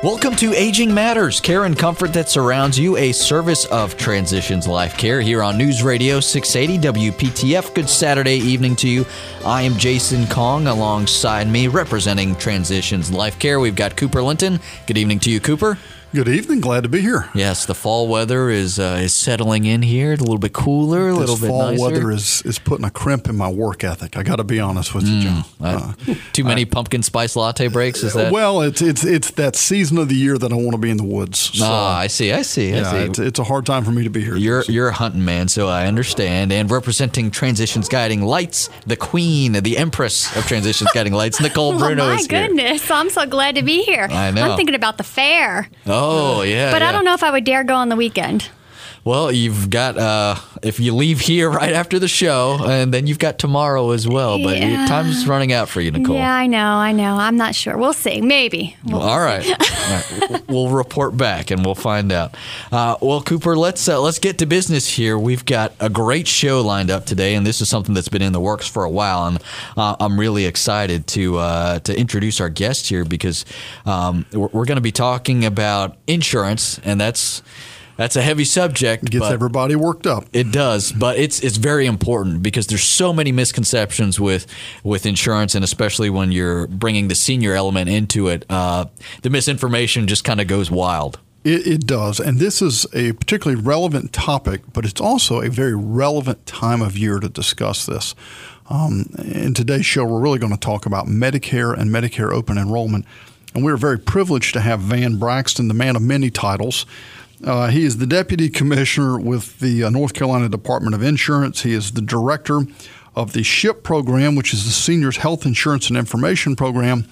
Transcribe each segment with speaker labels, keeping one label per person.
Speaker 1: Welcome to Aging Matters, care and comfort that surrounds you, a service of Transitions Life Care here on News Radio 680 WPTF. Good Saturday evening to you. I am Jason Kong alongside me representing Transitions Life Care. We've got Cooper Linton. Good evening to you, Cooper.
Speaker 2: Good evening. Glad to be here.
Speaker 1: Yes, the fall weather is uh, is settling in here. It's a little bit cooler, a
Speaker 2: this
Speaker 1: little bit
Speaker 2: fall
Speaker 1: nicer.
Speaker 2: weather is, is putting a crimp in my work ethic. I got to be honest with you, John.
Speaker 1: Uh, too many pumpkin spice latte breaks. Is that?
Speaker 2: well, it's it's it's that season of the year that I want to be in the woods. So,
Speaker 1: ah, I see. I see. I
Speaker 2: yeah,
Speaker 1: see.
Speaker 2: it's, it's a hard time for me to be here.
Speaker 1: You're you're a hunting man, so I understand. And representing Transitions Guiding Lights, the queen, the empress of Transitions Guiding Lights, Nicole
Speaker 3: Oh
Speaker 1: Bruno
Speaker 3: my
Speaker 1: is here.
Speaker 3: goodness! I'm so glad to be here.
Speaker 1: I know.
Speaker 3: I'm thinking about the fair,
Speaker 1: Oh yeah,
Speaker 3: but
Speaker 1: yeah.
Speaker 3: I don't know if I would dare go on the weekend.
Speaker 1: Well, you've got uh, if you leave here right after the show, and then you've got tomorrow as well. But
Speaker 3: Yeah.
Speaker 1: time's running out for you, Nicole.
Speaker 3: Yeah, I know, I know. I'm not sure. We'll see. Maybe. We'll-
Speaker 1: All right. All right. We'll report back and we'll find out. Uh, well, Cooper, let's uh, let's get to business here. We've got a great show lined up today, and this is something that's been in the works for a while. And uh, I'm really excited to uh, to introduce our guest here because um, we're, we're going to be talking about insurance, and that's that's a heavy subject.
Speaker 2: Gets
Speaker 1: but-
Speaker 2: everybody worked up.
Speaker 1: it does, but it's it's very important because there's so many misconceptions with with insurance, and especially when you're bringing the senior element into it, uh, the misinformation just kind of goes wild.
Speaker 2: It, it does. And this is a particularly relevant topic, but it's also a very relevant time of year to discuss this. Um, in today's show, we're really going to talk about Medicare and Medicare open enrollment. And we're very privileged to have Van Braxton, the man of many titles. Uh, he is the deputy commissioner with the uh, North Carolina Department of Insurance. He is the director of the SHIP program, which is the Seniors Health Insurance and Information Program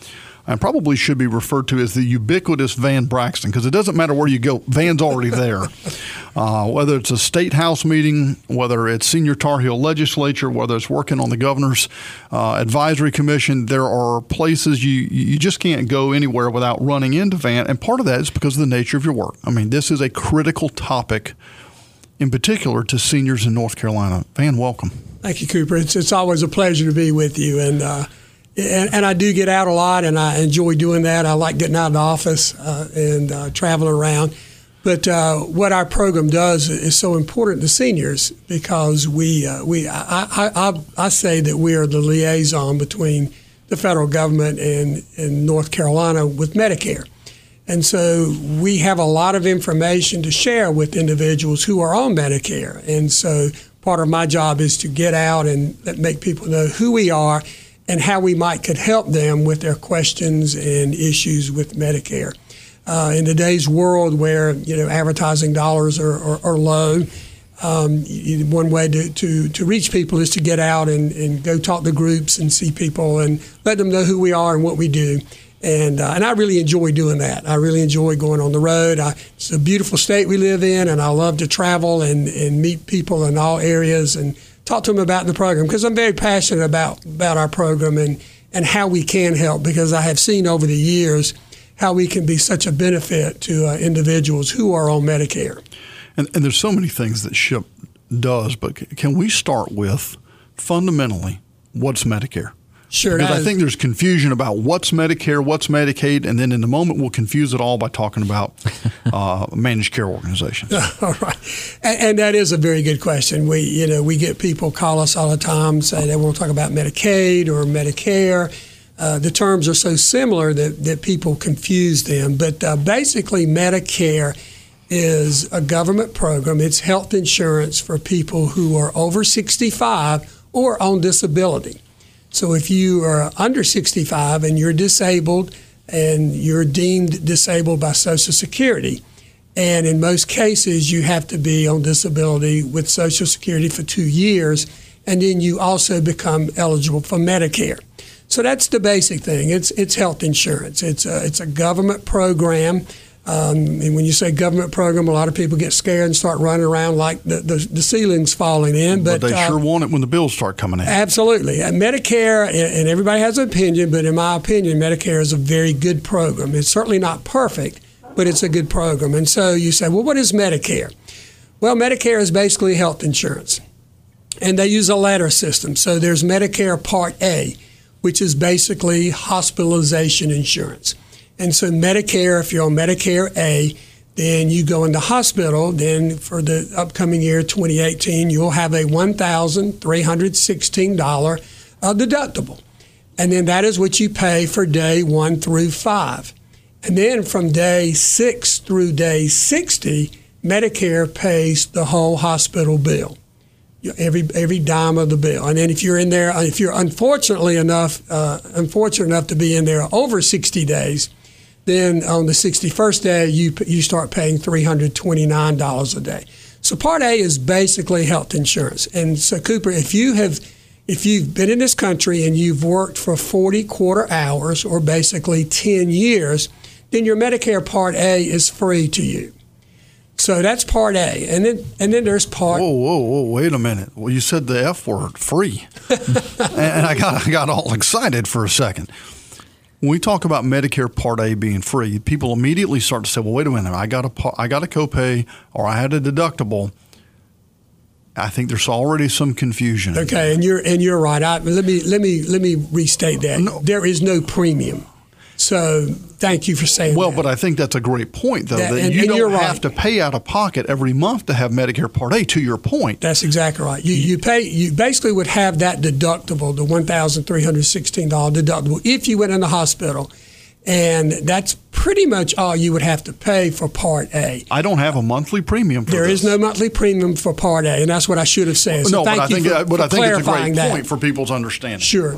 Speaker 2: and probably should be referred to as the ubiquitous Van Braxton because it doesn't matter where you go, Van's already there. uh, whether it's a state house meeting, whether it's senior Tar Heel legislature, whether it's working on the governor's uh, advisory commission, there are places you you just can't go anywhere without running into Van, and part of that is because of the nature of your work. I mean, this is a critical topic. In particular, to seniors in North Carolina. Van, welcome.
Speaker 4: Thank you, Cooper. It's, it's always a pleasure to be with you. And, uh, and, and I do get out a lot, and I enjoy doing that. I like getting out of the office uh, and uh, traveling around. But uh, what our program does is so important to seniors because we, uh, we I, I, I, I say that we are the liaison between the federal government and, and North Carolina with Medicare. And so we have a lot of information to share with individuals who are on Medicare. And so part of my job is to get out and make people know who we are and how we might could help them with their questions and issues with Medicare. Uh, in today's world where you know advertising dollars are, are, are low, um, one way to, to, to reach people is to get out and, and go talk to groups and see people and let them know who we are and what we do. And, uh, and I really enjoy doing that. I really enjoy going on the road. I, it's a beautiful state we live in, and I love to travel and, and meet people in all areas and talk to them about the program because I'm very passionate about, about our program and, and how we can help because I have seen over the years how we can be such a benefit to uh, individuals who are on Medicare.
Speaker 2: And, and there's so many things that SHIP does, but can we start with fundamentally what's Medicare?
Speaker 4: Sure,
Speaker 2: Because I think there's confusion about what's Medicare, what's Medicaid, and then in the moment we'll confuse it all by talking about uh, managed care organizations.
Speaker 4: All right, and, and that is a very good question. We, you know, we get people call us all the time say they want to talk about Medicaid or Medicare. Uh, the terms are so similar that, that people confuse them. But uh, basically, Medicare is a government program. It's health insurance for people who are over 65 or on disability. So if you are under 65 and you're disabled and you're deemed disabled by Social Security, and in most cases you have to be on disability with Social Security for two years, and then you also become eligible for Medicare. So that's the basic thing. It's it's health insurance. It's a, it's a government program. Um, and when you say government program, a lot of people get scared and start running around like the, the, the ceiling's falling in.
Speaker 2: But,
Speaker 4: But,
Speaker 2: they
Speaker 4: uh,
Speaker 2: sure want it when the bills start coming in.
Speaker 4: Absolutely. And Medicare, and and everybody has an opinion, but in my opinion, Medicare is a very good program. It's certainly not perfect, but it's a good program. And so you say, well, what is Medicare? Well, Medicare is basically health insurance. And they use a ladder system. So there's Medicare Part A, which is basically hospitalization insurance. And so Medicare, if you're on Medicare A, then you go into hospital. Then for the upcoming year, 2018, you'll have a $1,316 uh, deductible. And then that is what you pay for day one through five. And then from day six through day 60, Medicare pays the whole hospital bill, every every dime of the bill. And then if you're in there, if you're unfortunately enough, uh, unfortunate enough to be in there over 60 days, then on the 61st day you you start paying $329 a day. So Part A is basically health insurance. And so Cooper, if you have if you've been in this country and you've worked for 40 quarter hours or basically 10 years, then your Medicare Part A is free to you. So that's Part A, and then and then there's Part.
Speaker 2: Whoa, whoa, whoa! Wait a minute. Well, you said the F word, free, and I got I got all excited for a second. When we talk about Medicare Part A being free, people immediately start to say, "Well, wait a minute. I got a I got a copay, or I had a deductible." I think there's already some confusion.
Speaker 4: Okay, and you're and you're right. I, let me let me let me restate that.
Speaker 2: No.
Speaker 4: There is no premium. So thank you for saying
Speaker 2: Well,
Speaker 4: that.
Speaker 2: but I think that's a great point, though,
Speaker 4: That-
Speaker 2: that,
Speaker 4: and-
Speaker 2: you
Speaker 4: and
Speaker 2: don't
Speaker 4: you're
Speaker 2: have to pay out of pocket every month to have Medicare Part A. To your point,
Speaker 4: That's exactly right. You, you pay. You basically would have that deductible, the one thousand three hundred sixteen dollar deductible, if you went in the hospital, and that's pretty much all you would have to pay for Part A.
Speaker 2: I don't have a monthly premium. For
Speaker 4: There
Speaker 2: this.
Speaker 4: is no monthly premium for Part A, and that's what I should have said. So
Speaker 2: no,
Speaker 4: thank
Speaker 2: but I
Speaker 4: you
Speaker 2: think,
Speaker 4: for,
Speaker 2: but
Speaker 4: for
Speaker 2: I think it's a great
Speaker 4: that.
Speaker 2: point for people's understanding.
Speaker 4: Sure.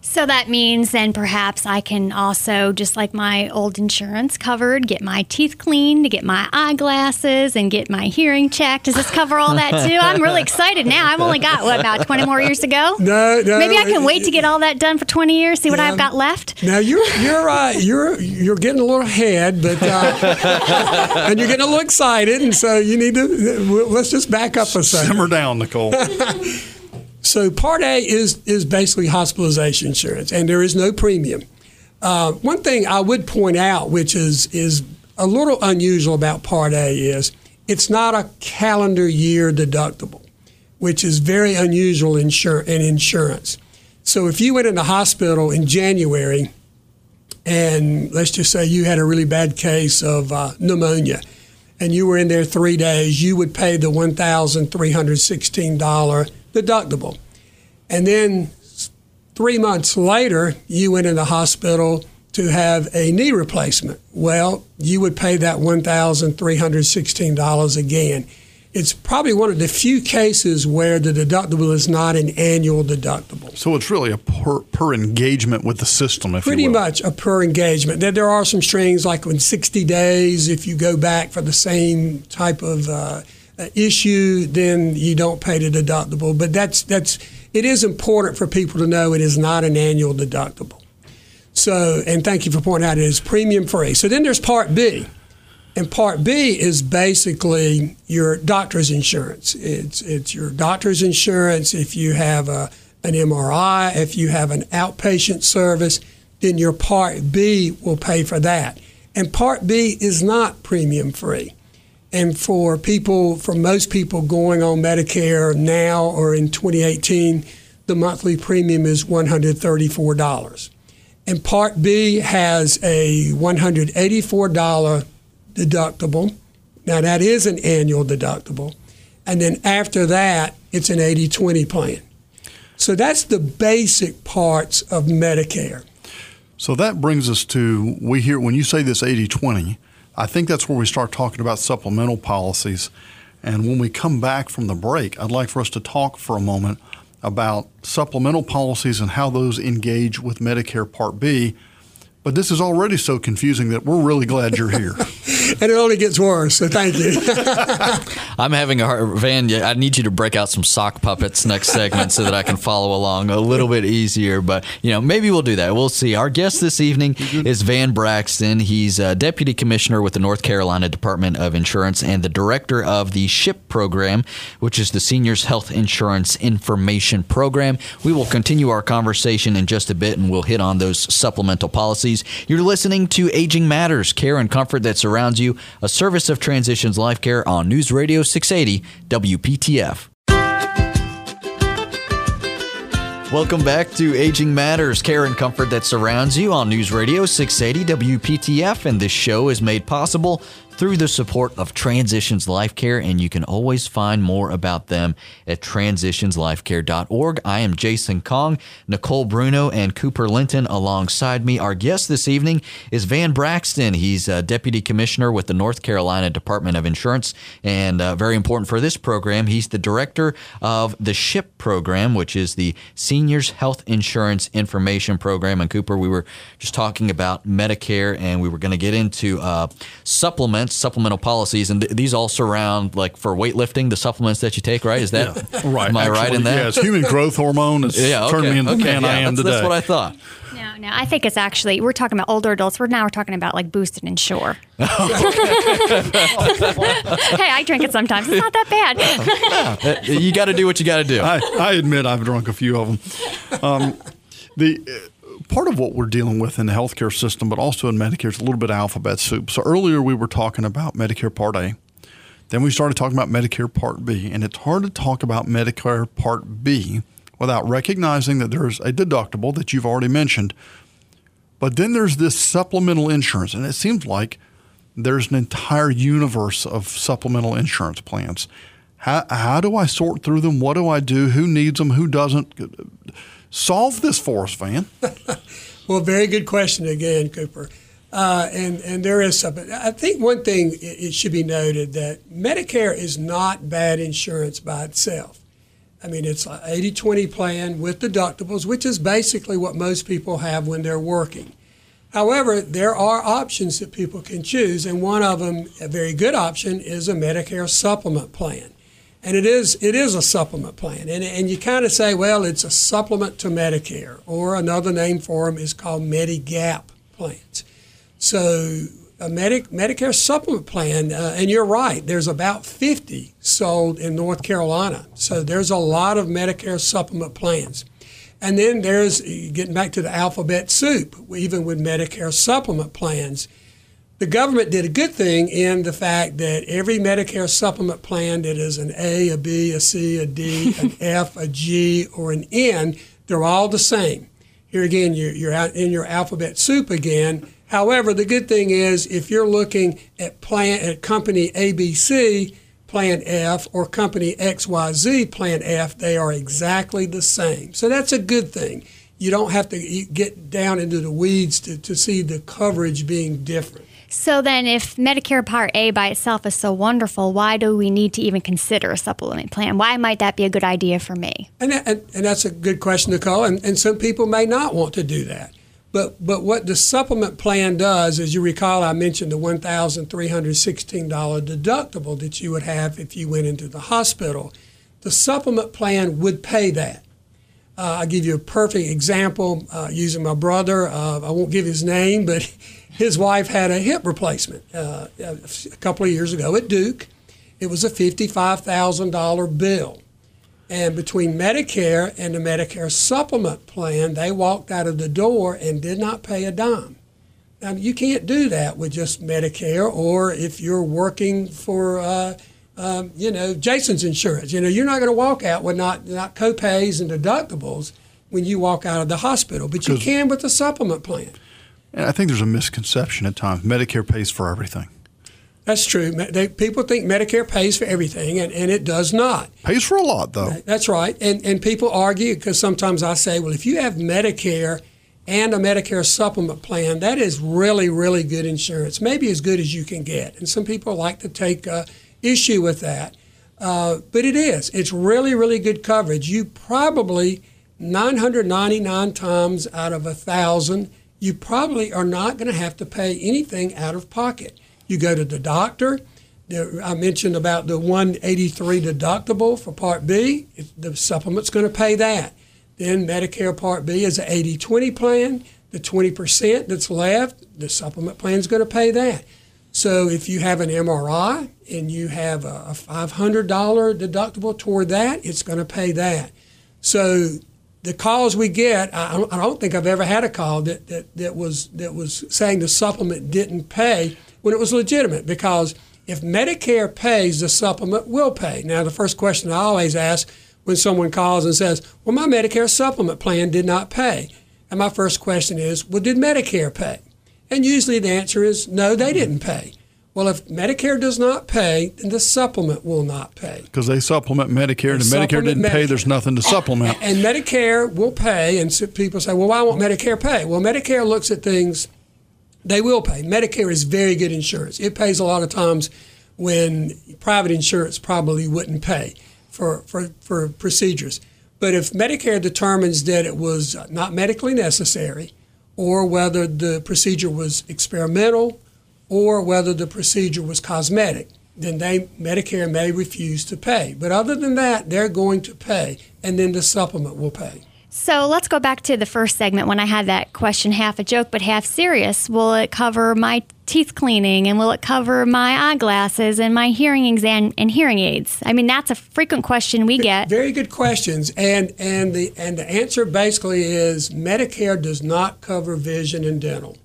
Speaker 3: So that means then perhaps I can also, just like my old insurance covered, get my teeth cleaned, get my eyeglasses, and get my hearing checked. Does this cover all that too? I'm really excited now. I've only got, what, about 20 more years to go?
Speaker 4: No, no.
Speaker 3: Maybe I can wait to get all that done for 20 years, see what
Speaker 4: Yeah.
Speaker 3: I've got left.
Speaker 4: Now you're you're uh, you're you're getting a little ahead, but uh, and you're getting a little excited, and so you need to let's just back up a second.
Speaker 2: Simmer down, Nicole.
Speaker 4: So Part A is is basically hospitalization insurance, and there is no premium. Uh, one thing I would point out, which is is a little unusual about Part A, is it's not a calendar year deductible, which is very unusual in, insur- in insurance. So if you went in the hospital in January, and let's just say you had a really bad case of uh, pneumonia, and you were in there three days, you would pay the one thousand three hundred sixteen dollar deductible. And then three months later, you went in the hospital to have a knee replacement. Well, you would pay that $1,316 again. It's probably one of the few cases where the deductible is not an annual deductible.
Speaker 2: so it's really a per, per engagement with the system, if
Speaker 4: Pretty
Speaker 2: you will.
Speaker 4: much a per engagement. There, there are some strings like in 60 days, if you go back for the same type of uh, issue, then you don't pay the deductible. But that's that's it is important for people to know it is not an annual deductible. So, and thank you for pointing out it is premium free. So then there's Part B. And Part B is basically your doctor's insurance. It's it's your doctor's insurance. If you have a, an MRI, if you have an outpatient service, then your Part B will pay for that. And Part B is not premium free. And for people, for most people going on Medicare now or in 2018, the monthly premium is $134. And Part B has a $184 deductible. Now, that is an annual deductible. And then after that, it's an 80 20 plan. So that's the basic parts of Medicare.
Speaker 2: So that brings us to we hear when you say this 80 20, I think that's where we start talking about supplemental policies. And when we come back from the break, I'd like for us to talk for a moment about supplemental policies and how those engage with Medicare Part B. But this is already so confusing that we're really glad you're here.
Speaker 4: And it only gets worse, so thank you.
Speaker 1: I'm having a hard Van. yeah, I need you to break out some sock puppets next segment so that I can follow along a little bit easier. But you know, maybe we'll do that. We'll see. Our guest this evening is Van Braxton. He's a deputy commissioner with the North Carolina Department of Insurance and the director of the SHIP program, which is the Seniors Health Insurance Information Program. We will continue our conversation in just a bit, and we'll hit on those supplemental policies. You're listening to Aging Matters, care and comfort that surrounds you, a service of Transitions Life Care on News Radio 680 WPTF. Welcome back to Aging Matters, care and comfort that surrounds you on News Radio 680 WPTF. And this show is made possible through the support of Transitions Life Care, and you can always find more about them at transitionslifecare.org. I am Jason Kong, Nicole Bruno, and Cooper Linton alongside me. Our guest this evening is Van Braxton. He's a deputy commissioner with the North Carolina Department of Insurance, and uh, very important for this program, he's the director of the SHIP program, which is the Seniors Health Insurance Information Program. And Cooper, we were just talking about Medicare, and we were going to get into uh, supplements supplemental policies, and th- these all surround like for weightlifting, the supplements that you take, right? Is that
Speaker 2: yeah. right?
Speaker 1: Am I
Speaker 2: Actually,
Speaker 1: right in that?
Speaker 2: Yes, human growth hormone has
Speaker 1: yeah, okay.
Speaker 2: turned me into
Speaker 1: okay.
Speaker 2: the man
Speaker 1: yeah,
Speaker 2: I am
Speaker 1: that's,
Speaker 2: today.
Speaker 1: That's what I thought.
Speaker 3: No, no, I think it's actually we're talking about older adults. We're now we're talking about like boosted and sure. hey, I drink it sometimes. It's not that bad.
Speaker 1: You got to do what you got to do.
Speaker 2: I, I admit I've drunk a few of them. Um, the uh, part of what we're dealing with in the healthcare system, but also in Medicare, is a little bit of alphabet soup. So earlier we were talking about Medicare Part A. Then we started talking about Medicare Part B, and it's hard to talk about Medicare Part B without recognizing that there's a deductible that you've already mentioned. But then there's this supplemental insurance, and it seems like there's an entire universe of supplemental insurance plans. How, how do I sort through them? What do I do? Who needs them? Who doesn't? Solve this for us, Van.
Speaker 4: well, very good question again, Cooper. Uh, and and there is something. I think one thing it, it should be noted that Medicare is not bad insurance by itself. I mean, it's an 80 20 plan with deductibles, which is basically what most people have when they're working. However, there are options that people can choose, and one of them, a very good option, is a Medicare supplement plan. And it is, it is a supplement plan. And, and you kind of say, well, it's a supplement to Medicare, or another name for them is called Medigap plans. So a Medic, Medicare supplement plan, uh, and you're right, there's about 50 sold in North Carolina. So there's a lot of Medicare supplement plans. And then there's, getting back to the alphabet soup, even with Medicare supplement plans, the government did a good thing in the fact that every Medicare supplement plan that is an A, a B, a C, a D, an F, a G, or an N, they're all the same. Here again, you're, in your alphabet soup again. However, the good thing is if you're looking at plan at company ABC, plan F, or company XYZ, plan F, they are exactly the same. So that's a good thing. You don't have to get down into the weeds to, to see the coverage being different.
Speaker 3: So then, if Medicare Part A by itself is so wonderful, why do we need to even consider a supplement plan? Why might that be a good idea for me?
Speaker 4: And, and, and that's a good question call. And, and some people may not want to do that. But, but what the supplement plan does, as you recall, I mentioned the $1,316 deductible that you would have if you went into the hospital. The supplement plan would pay that. Uh, I'll give you a perfect example uh, using my brother. Uh, I won't give his name, but his wife had a hip replacement uh, a couple of years ago at Duke. It was a $55,000 bill. And between Medicare and the Medicare supplement plan, they walked out of the door and did not pay a dime. Now, you can't do that with just Medicare, or if you're working for, uh, um, you know, Jason's insurance. You know, you're not going to walk out with not, not copays and deductibles when you walk out of the hospital, but you can with the supplement plan.
Speaker 2: And I think there's a misconception at times. Medicare pays for everything.
Speaker 4: That's true. They, people think Medicare pays for everything, and, and it does not.
Speaker 2: Pays for a lot, though.
Speaker 4: That's right. And, and people argue because sometimes I say, well, if you have Medicare and a Medicare supplement plan, that is really, really good insurance, maybe as good as you can get. And some people like to take uh, issue with that. Uh, but it is. It's really, really good coverage. You probably, 999 times out of a 1,000, you probably are not going to have to pay anything out of pocket. You go to the doctor. I mentioned about the 183 deductible for Part B. The supplement's going to pay that. Then Medicare Part B is an 80-20 plan. The 20% that's left, the supplement plan is going to pay that. So if you have an MRI and you have a $500 deductible toward that, it's going to pay that. So the calls we get, I don't think I've ever had a call that, that, that was that was saying the supplement didn't pay when it was legitimate because if Medicare pays, the supplement will pay. Now, the first question I always ask, when someone calls and says, Well, my Medicare supplement plan did not pay. And my first question is, Well, did Medicare pay? And usually the answer is, No, they didn't pay. Well, if Medicare does not pay, then the supplement will not pay.
Speaker 2: Because they supplement Medicare, and
Speaker 4: They
Speaker 2: Medicare didn't
Speaker 4: supplement
Speaker 2: pay. There's nothing to supplement.
Speaker 4: And Medicare will pay, and so people say, well, why won't Medicare pay? Well, Medicare looks at things, they will pay. Medicare is very good insurance. It pays a lot of times when private insurance probably wouldn't pay for, for, for procedures. But if Medicare determines that it was not medically necessary, or whether the procedure was experimental, or whether the procedure was cosmetic, then they Medicare may refuse to pay. But other than that, they're going to pay, and then the supplement will pay.
Speaker 3: So let's go back to the first segment when I had that question half a joke but half serious. Will it cover my teeth cleaning and will it cover my eyeglasses and my hearing exam and hearing aids? I mean, that's a frequent question we get.
Speaker 4: Very good questions, and and the and the answer basically is Medicare does not cover vision and dental.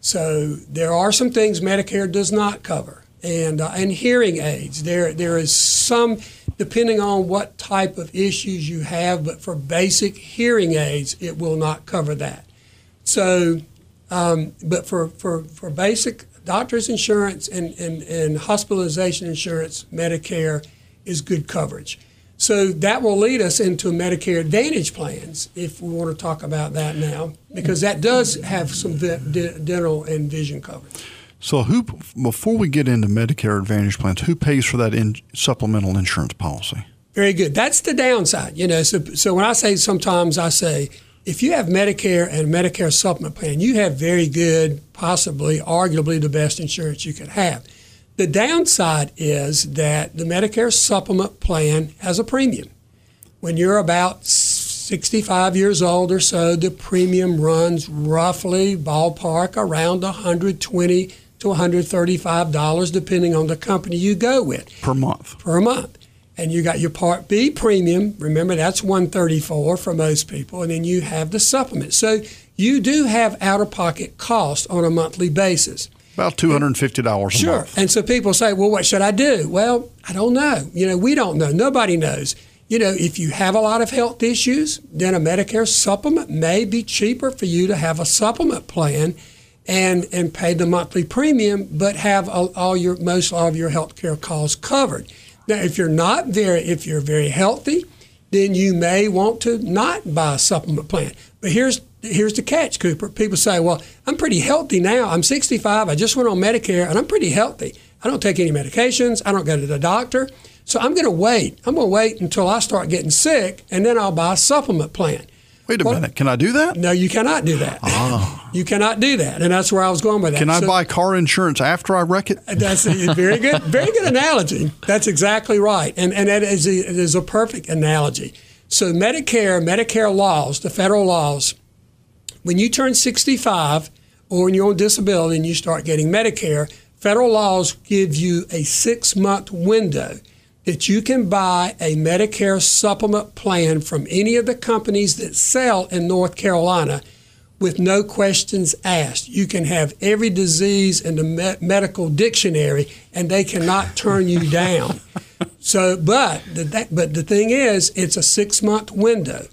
Speaker 4: So there are some things Medicare does not cover, and uh, and hearing aids. There there is some depending on what type of issues you have, but for basic hearing aids, it will not cover that. So, um, but for, for, for basic doctor's insurance and, and, and hospitalization insurance, Medicare is good coverage. So that will lead us into Medicare Advantage plans if we want to talk about that now, because that does have some dental and vision coverage.
Speaker 2: So, who before we get into Medicare Advantage plans, who pays for that in, supplemental insurance policy?
Speaker 4: Very good. That's the downside, you know. So, so when I say sometimes I say, if you have Medicare and Medicare supplement plan, you have very good, possibly, arguably the best insurance you could have. The downside is that the Medicare supplement plan has a premium. When you're about 65 years old or so, the premium runs roughly ballpark around 120 to 135 dollars, depending on the company you go with
Speaker 2: Per month.
Speaker 4: per month. And you got your Part B premium. Remember, that's 134 for most people. And then you have the supplement. So you do have out of pocket costs on a monthly basis.
Speaker 2: About two hundred and fifty dollars a month.
Speaker 4: Sure.
Speaker 2: month.
Speaker 4: And so people say, well, what should I do? Well, I don't know. You know, we don't know. Nobody knows. You know, if you have a lot of health issues, then a Medicare supplement may be cheaper for you to have a supplement plan and and pay the monthly premium, but have all, all your most all of your health care costs covered. Now, if you're not very, if you're very healthy, then you may want to not buy a supplement plan. But here's here's the catch, Cooper. People say, "Well, I'm pretty healthy now. I'm 65. I just went on Medicare, and I'm pretty healthy. I don't take any medications. I don't go to the doctor. So I'm going to wait. I'm going to wait until I start getting sick, and then I'll buy a supplement plan."
Speaker 2: Wait a
Speaker 4: Well-
Speaker 2: minute. Can I do that?
Speaker 4: No, you cannot do that. Oh. You cannot do that, and that's where I was going with that.
Speaker 2: Can I
Speaker 4: So-
Speaker 2: buy car insurance after I wreck it?
Speaker 4: that's a very good, very good analogy. That's exactly right, and and that is a, it is a perfect analogy. So Medicare, Medicare laws, the federal laws, when you turn 65 or when you're on disability and you start getting Medicare, federal laws give you a six month window that you can buy a Medicare supplement plan from any of the companies that sell in North Carolina with no questions asked. You can have every disease in the me- medical dictionary and they cannot turn you down. So, but the, that, but the thing is, it's a six month window.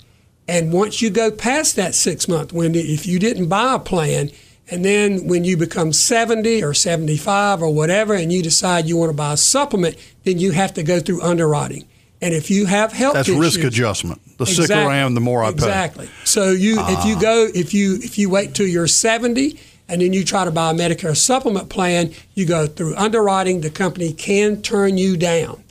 Speaker 4: And once you go past that six month window, if you didn't buy a plan, and then when you become 70 or 75 or whatever, and you decide you want to buy a supplement, then you have to go through underwriting. And if you have health
Speaker 2: That's
Speaker 4: issues,
Speaker 2: risk adjustment. The sicker I am, the more I pay.
Speaker 4: Exactly. So you, if you ah. go, if you if you wait till you're 70 and then you try to buy a Medicare supplement plan, you go through underwriting. The company can turn you down.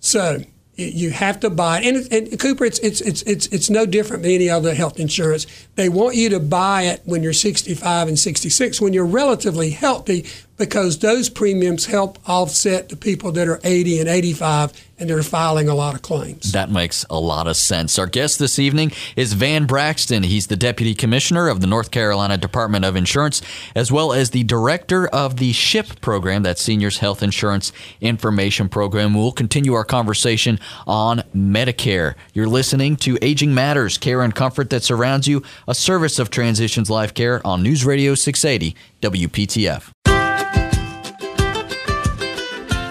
Speaker 4: So you have to buy it. And, and Cooper, it's, it's, it's, it's, it's no different than any other health insurance. They want you to buy it when you're 65 and 66, when you're relatively healthy, because those premiums help offset the people that are 80 and 85 and they're filing a lot of claims.
Speaker 1: That makes a lot of sense. Our guest this evening is Van Braxton. He's the Deputy Commissioner of the North Carolina Department of Insurance, as well as the Director of the SHIP program, that Seniors Health Insurance Information Program. We'll continue our conversation on Medicare. You're listening to Aging Matters, Care and Comfort That Surrounds You, a service of Transitions Life Care on News Radio 680 WPTF.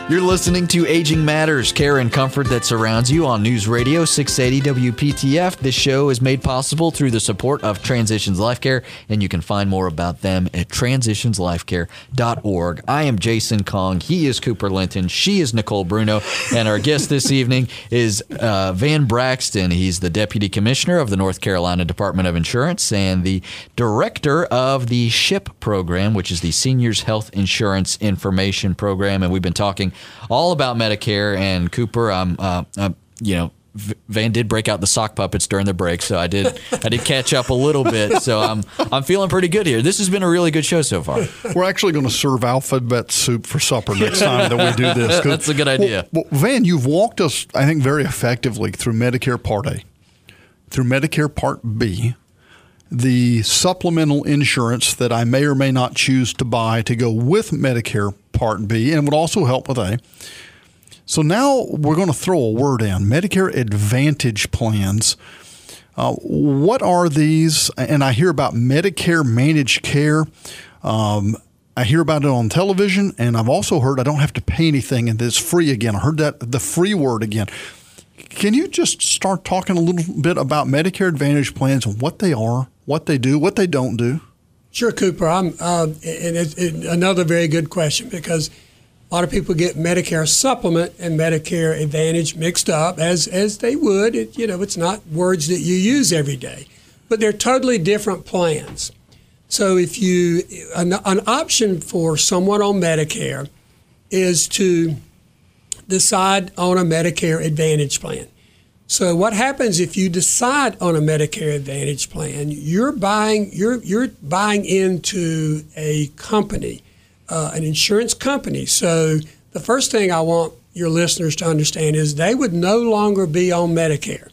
Speaker 1: You're listening to Aging Matters, care and comfort that surrounds you on News Radio 680 WPTF. This show is made possible through the support of Transitions Life Care, and you can find more about them at transitionslifecare.org. I am Jason Kong. He is Cooper Linton. She is Nicole Bruno. And our guest this evening is uh, Van Braxton. He's the Deputy Commissioner of the North Carolina Department of Insurance and the Director of the SHIP program, which is the Seniors Health Insurance Information Program. And we've been talking all about Medicare. And Cooper, I'm, uh, I'm you know, Van did break out the sock puppets during the break, so I did I did catch up a little bit. So I'm I'm feeling pretty good here. This has been a really good show so far.
Speaker 2: We're actually going to serve alphabet soup for supper next time that we do this.
Speaker 1: That's a good idea.
Speaker 2: Well, well, Van, you've walked us, I think, very effectively through Medicare Part A, through Medicare Part B, the supplemental insurance that I may or may not choose to buy to go with Medicare Part B, and would also help with A. So now we're going to throw a word in Medicare Advantage plans. Uh, what are these? And I hear about Medicare managed care. Um, I hear about it on television, and I've also heard I don't have to pay anything and it's free again. I heard that the free word again. Can you just start talking a little bit about Medicare Advantage plans and what they are, what they do, what they don't do?
Speaker 4: Sure, Cooper. I'm, uh, and it's it, another very good question because a lot of people get Medicare supplement and Medicare Advantage mixed up, as as they would. It, you know, it's not words that you use every day, but they're totally different plans. So if you an, an option for someone on Medicare is to decide on a Medicare Advantage plan. So what happens if you decide on a Medicare Advantage plan? You're buying you're you're buying into a company, uh, an insurance company. So the first thing I want your listeners to understand is they would no longer be on Medicare.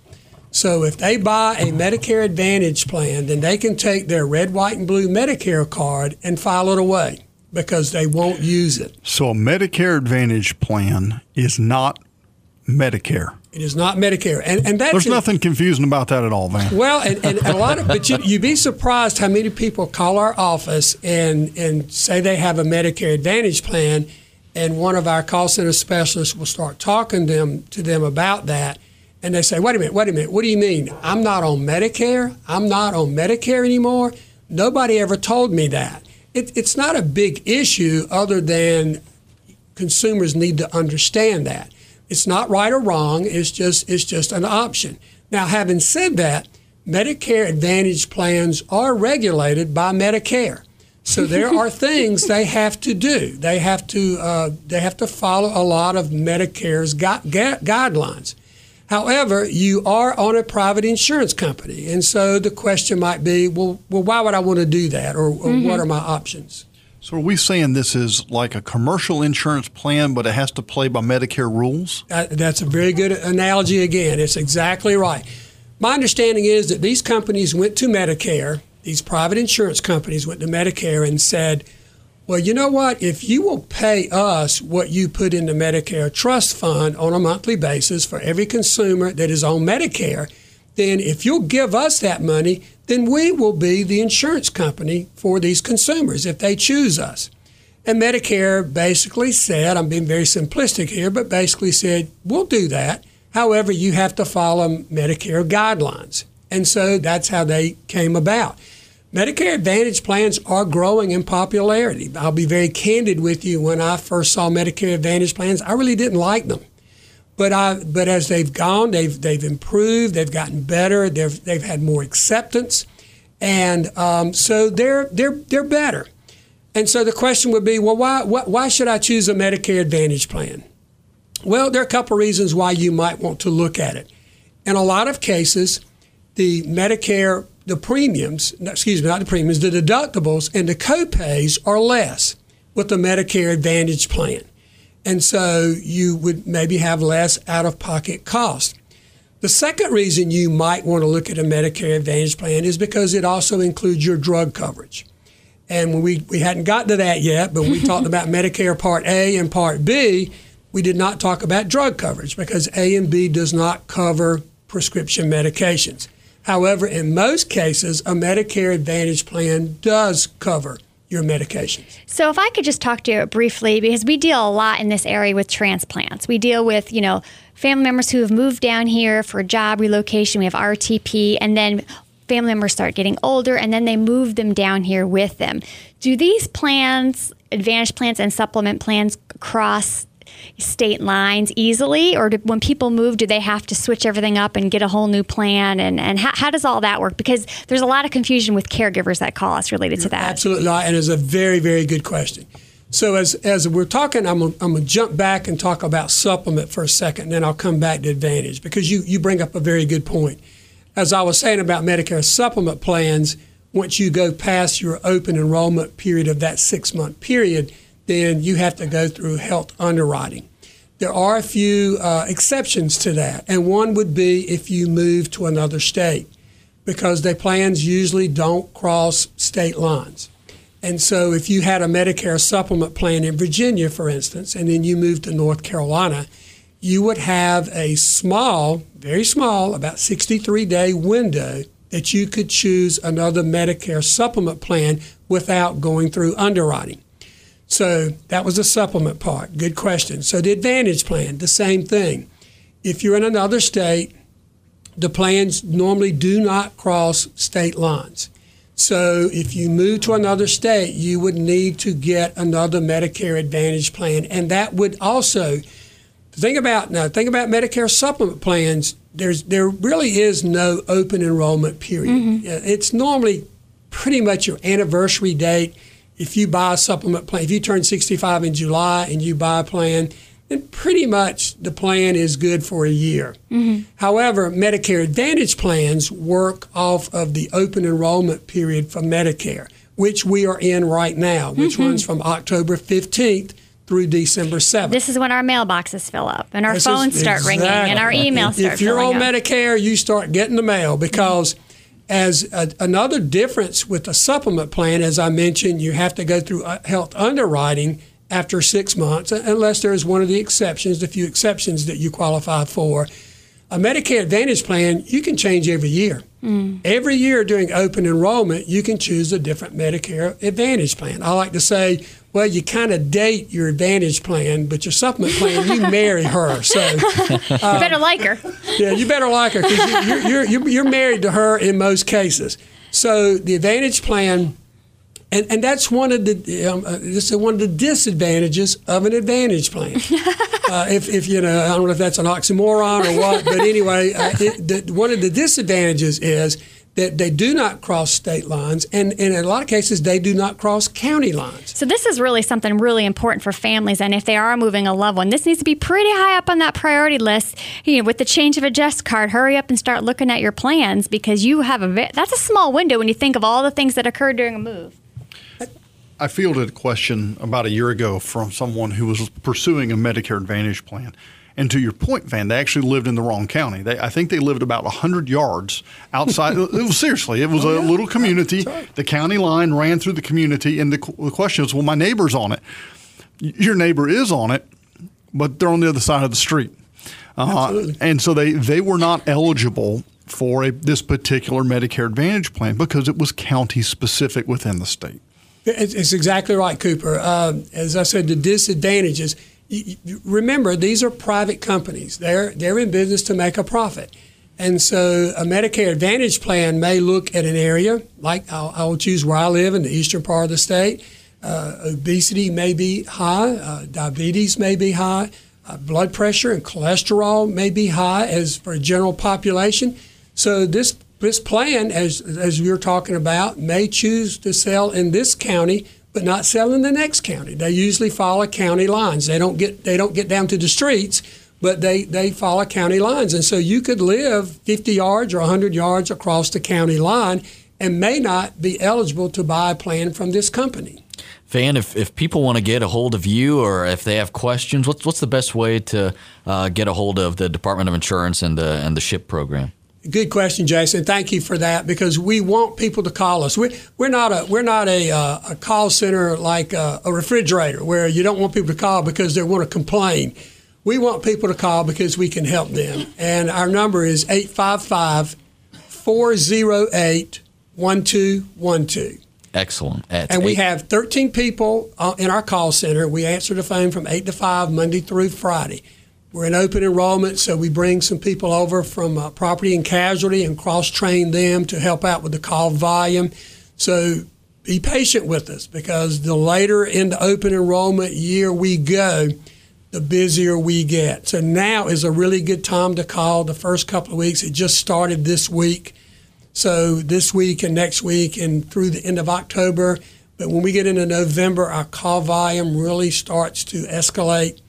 Speaker 4: So if they buy a Medicare Advantage plan, then they can take their red, white, and blue Medicare card and file it away because they won't use it.
Speaker 2: So a Medicare Advantage plan is not Medicare.
Speaker 4: It is not Medicare, and and that's
Speaker 2: There's nothing confusing about that at all, Van.
Speaker 4: Well, and, and a lot of, but you, you'd be surprised how many people call our office and, and say they have a Medicare Advantage plan, and one of our call center specialists will start talking to them, to them about that. And they say, wait a minute, wait a minute, what do you mean? I'm not on Medicare? I'm not on Medicare anymore? Nobody ever told me that. It, it's not a big issue other than consumers need to understand that. It's not right or wrong. It's just it's just an option. Now, having said that, Medicare Advantage plans are regulated by Medicare, so there are things they have to do. They have to uh, they have to follow a lot of Medicare's gu- gu- guidelines. However, you are on a private insurance company, and so the question might be, well, well, why would I want to do that, or, or
Speaker 3: Mm-hmm.
Speaker 4: what are my options?
Speaker 2: So are we saying this is like a commercial insurance plan, but it has to play by Medicare rules?
Speaker 4: Uh, that's a very good analogy again. It's exactly right. My understanding is that these companies went to Medicare, these private insurance companies went to Medicare and said, well, you know what? If you will pay us what you put in the Medicare trust fund on a monthly basis for every consumer that is on Medicare, then if you'll give us that money, then we will be the insurance company for these consumers if they choose us. And Medicare basically said, I'm being very simplistic here, but basically said, we'll do that. However, you have to follow Medicare guidelines. And so that's how they came about. Medicare Advantage plans are growing in popularity. I'll be very candid with you. When I first saw Medicare Advantage plans, I really didn't like them. But I, but as they've gone, they've they've improved, they've gotten better, they've they've had more acceptance, and um, so they're they're they're better. And so the question would be, well, why why, why should I choose a Medicare Advantage plan? Well, there are a couple reasons why you might want to look at it. In a lot of cases, the Medicare, the premiums, excuse me, not the premiums, the deductibles and the copays are less with the Medicare Advantage plan. And so you would maybe have less out of pocket cost. The second reason you might want to look at a Medicare Advantage plan is because it also includes your drug coverage. And when we, we hadn't gotten to that yet, but we talked about Medicare Part A and Part B, we did not talk about drug coverage because A and B does not cover prescription medications. However, in most cases, a Medicare Advantage plan does cover your medications.
Speaker 3: So if I could just talk to you briefly, because we deal a lot in this area with transplants. We deal with, you know, family members who have moved down here for a job relocation. We have RTP, and then family members start getting older, and then they move them down here with them. Do these plans, Advantage plans and supplement plans, cross state lines easily, or do, when people move, do they have to switch everything up and get a whole new plan? And, and how, how does all that work? Because there's a lot of confusion with caregivers that call us related to that.
Speaker 4: Absolutely not, and it's a very, very good question. So as as we're talking, I'm gonna, I'm gonna jump back and talk about supplement for a second, and then I'll come back to Advantage because you you bring up a very good point. As I was saying about Medicare supplement plans, once you go past your open enrollment period of that six month period, then you have to go through health underwriting. There are a few uh, exceptions to that, and one would be if you move to another state, because their plans usually don't cross state lines. And so, if you had a Medicare supplement plan in Virginia, for instance, and then you moved to North Carolina, you would have a small, very small, about 63 day window that you could choose another Medicare supplement plan without going through underwriting. So that was the supplement part. Good question. So the Advantage plan, the same thing. If you're in another state, the plans normally do not cross state lines. So if you move to another state, you would need to get another Medicare Advantage plan, and that would also think about now. Think about Medicare supplement plans. There's there really is no open enrollment period.
Speaker 3: Mm-hmm.
Speaker 4: It's normally pretty much your anniversary date if you buy a supplement plan, if you turn 65 in July and you buy a plan, then pretty much the plan is good for a year.
Speaker 3: Mm-hmm.
Speaker 4: However, Medicare Advantage plans work off of the open enrollment period for Medicare, which we are in right now, which
Speaker 3: Mm-hmm.
Speaker 4: runs from October 15th through December 7th.
Speaker 3: This is when our mailboxes fill up and our
Speaker 4: This is-
Speaker 3: phones start ringing and our
Speaker 4: exactly.
Speaker 3: emails
Speaker 4: If-
Speaker 3: start
Speaker 4: If you're on
Speaker 3: up.
Speaker 4: Medicare, you start getting the mail because as a, another difference with a supplement plan, as I mentioned, you have to go through uh, health underwriting after six months, unless there is one of the exceptions, the few exceptions that you qualify for. A Medicare Advantage plan, you can change every year. Every year during open enrollment, you can choose a different Medicare Advantage plan. I like to say, well, you kind of date your Advantage plan, but your supplement plan, you marry her. So,
Speaker 3: you better like her.
Speaker 4: yeah, you better like her because you're, you're, you're, you're married to her in most cases. So the Advantage plan, and, and that's one of the um, uh, this is one of the disadvantages of an Advantage plan. uh, if, if you know, I don't know if that's an oxymoron or what, but anyway, uh, it, the, one of the disadvantages is that they do not cross state lines, and, and in a lot of cases, they do not cross county lines.
Speaker 3: So this is really something really important for families, and if they are moving a loved one, this needs to be pretty high up on that priority list. You know, with the change of address card, hurry up and start looking at your plans because you have a ve- that's a small window when you think of all the things that occurred during a move.
Speaker 2: I fielded a question about a year ago from someone who was pursuing a Medicare Advantage plan. And to your point, Van, they actually lived in the wrong county. They, I think they lived about 100 yards outside. it was seriously, it was a little community. The county line ran through the community. And the, the question is, well, my neighbor's on it. Your neighbor is on it, but they're on the other side of the street. Uh, and so they, they were not eligible for a, this particular Medicare Advantage plan because it was county specific within the state.
Speaker 4: It's, exactly right, Cooper. Um, as I said, the disadvantages. Remember, these are private companies. They're they're in business to make a profit, and so a Medicare Advantage plan may look at an area like I'll, I'll choose where I live in the eastern part of the state. Uh, obesity may be high, uh, diabetes may be high, uh, blood pressure and cholesterol may be high as for a general population. So this this plan, as as we were talking about, may choose to sell in this county, but not sell in the next county. They usually follow county lines. They don't get they don't get down to the streets, but they they follow county lines. And so you could live 50 yards or 100 yards across the county line and may not be eligible to buy a plan from this company.
Speaker 1: Van, if, if people want to get a hold of you or if they have questions, what's what's the best way to uh, get a hold of the Department of Insurance and the and the SHIP program?
Speaker 4: Good question, Jason. Thank you for that because we want people to call us. We're, we're not a we're not a, uh, a call center like a, a refrigerator where you don't want people to call because they want to complain. We want people to call because we can help them. And our number is 855 408 1212.
Speaker 1: Excellent. At
Speaker 4: And we
Speaker 1: eight-
Speaker 4: have 13 people uh, in our call center. We answer the phone from 8 to 5, Monday through Friday. We're in open enrollment, so we bring some people over from uh, property and casualty and cross train them to help out with the call volume. So be patient with us because the later in the open enrollment year we go, the busier we get. So now is a really good time to call the first couple of weeks. It just started this week. So this week and next week and through the end of October. But when we get into November, our call volume really starts to escalate.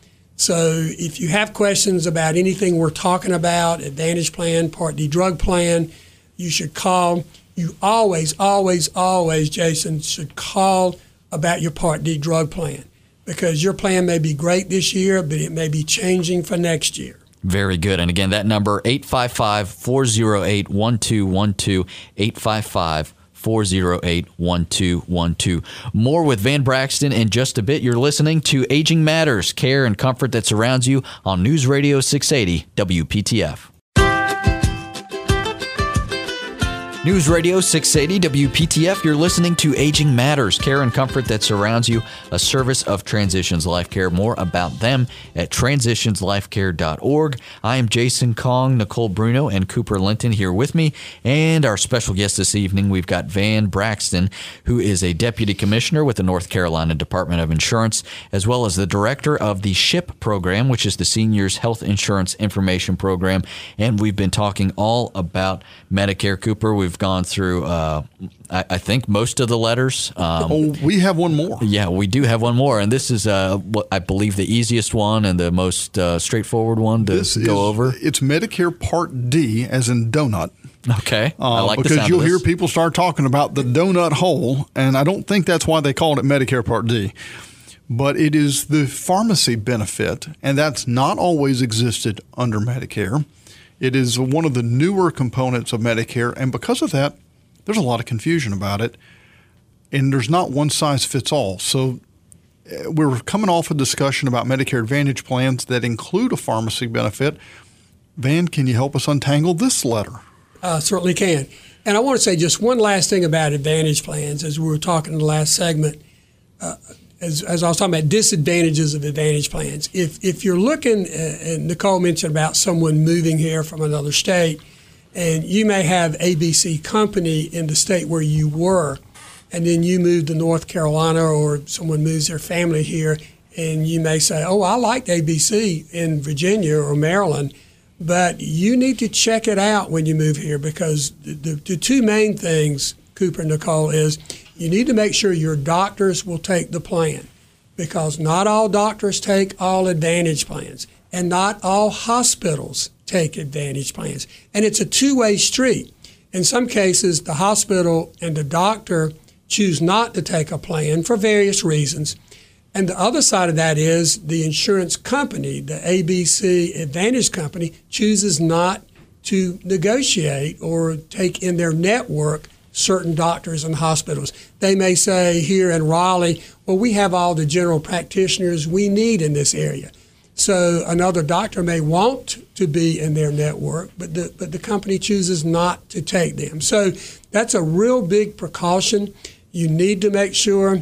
Speaker 4: So if you have questions about anything we're talking about, Advantage Plan, Part D drug plan, you should call. You always, always, always, Jason, should call about your Part D drug plan because your plan may be great this year, but it may be changing for next year.
Speaker 1: Very good. And again, that number 855-408-1212 855 408 1212. More with Van Braxton in just a bit. You're listening to Aging Matters, care and comfort that surrounds you on News Radio 680 WPTF. News Radio 680 WPTF, you're listening to Aging Matters, care and comfort that surrounds you, a service of Transitions Life Care. More about them at transitionslifecare.org. I am Jason Kong, Nicole Bruno, and Cooper Linton here with me. And our special guest this evening, we've got Van Braxton, who is a deputy commissioner with the North Carolina Department of Insurance, as well as the director of the SHIP program, which is the Seniors Health Insurance Information Program. And we've been talking all about Medicare. Cooper, we've gone through, uh, I, I think, most of the letters. Um,
Speaker 2: Oh, we have one more.
Speaker 1: yeah, we do have one more, and this is, uh, what I believe, the easiest one and the most uh, straightforward one to
Speaker 2: This
Speaker 1: go
Speaker 2: is,
Speaker 1: over.
Speaker 2: It's Medicare Part D, as in donut.
Speaker 1: Okay, I
Speaker 2: Uh,
Speaker 1: like the
Speaker 2: because you'll hear people start talking about the donut hole, and I don't think that's why they called it Medicare Part D. But it is the pharmacy benefit, and that's not always existed under Medicare. It is one of the newer components of Medicare, and because of that, there's a lot of confusion about it, and there's not one size fits all. So uh, we're coming off a discussion about Medicare Advantage plans that include a pharmacy benefit. Van, can you help us untangle this letter?
Speaker 4: Uh, certainly can. And I want to say just one last thing about Advantage plans, as we were talking in the last segment. Uh, as, as I was talking about disadvantages of Advantage plans, if if you're looking, uh, and Nicole mentioned about someone moving here from another state, and you may have ABC company in the state where you were, and then you move to North Carolina, or someone moves their family here, and you may say, "Oh, I liked ABC in Virginia or Maryland." but you need to check it out when you move here because the, the, the two main things, Cooper and Nicole, is you need to make sure your doctors will take the plan because not all doctors take all advantage plans and not all hospitals take advantage plans. And it's a two way street. In some cases, the hospital and the doctor choose not to take a plan for various reasons. And the other side of that is the insurance company, the ABC Advantage Company, chooses not to negotiate or take in their network certain doctors and hospitals. They may say here in Raleigh, well, we have all the general practitioners we need in this area. So another doctor may want to be in their network, but the, but the company chooses not to take them. So that's a real big precaution. You need to make sure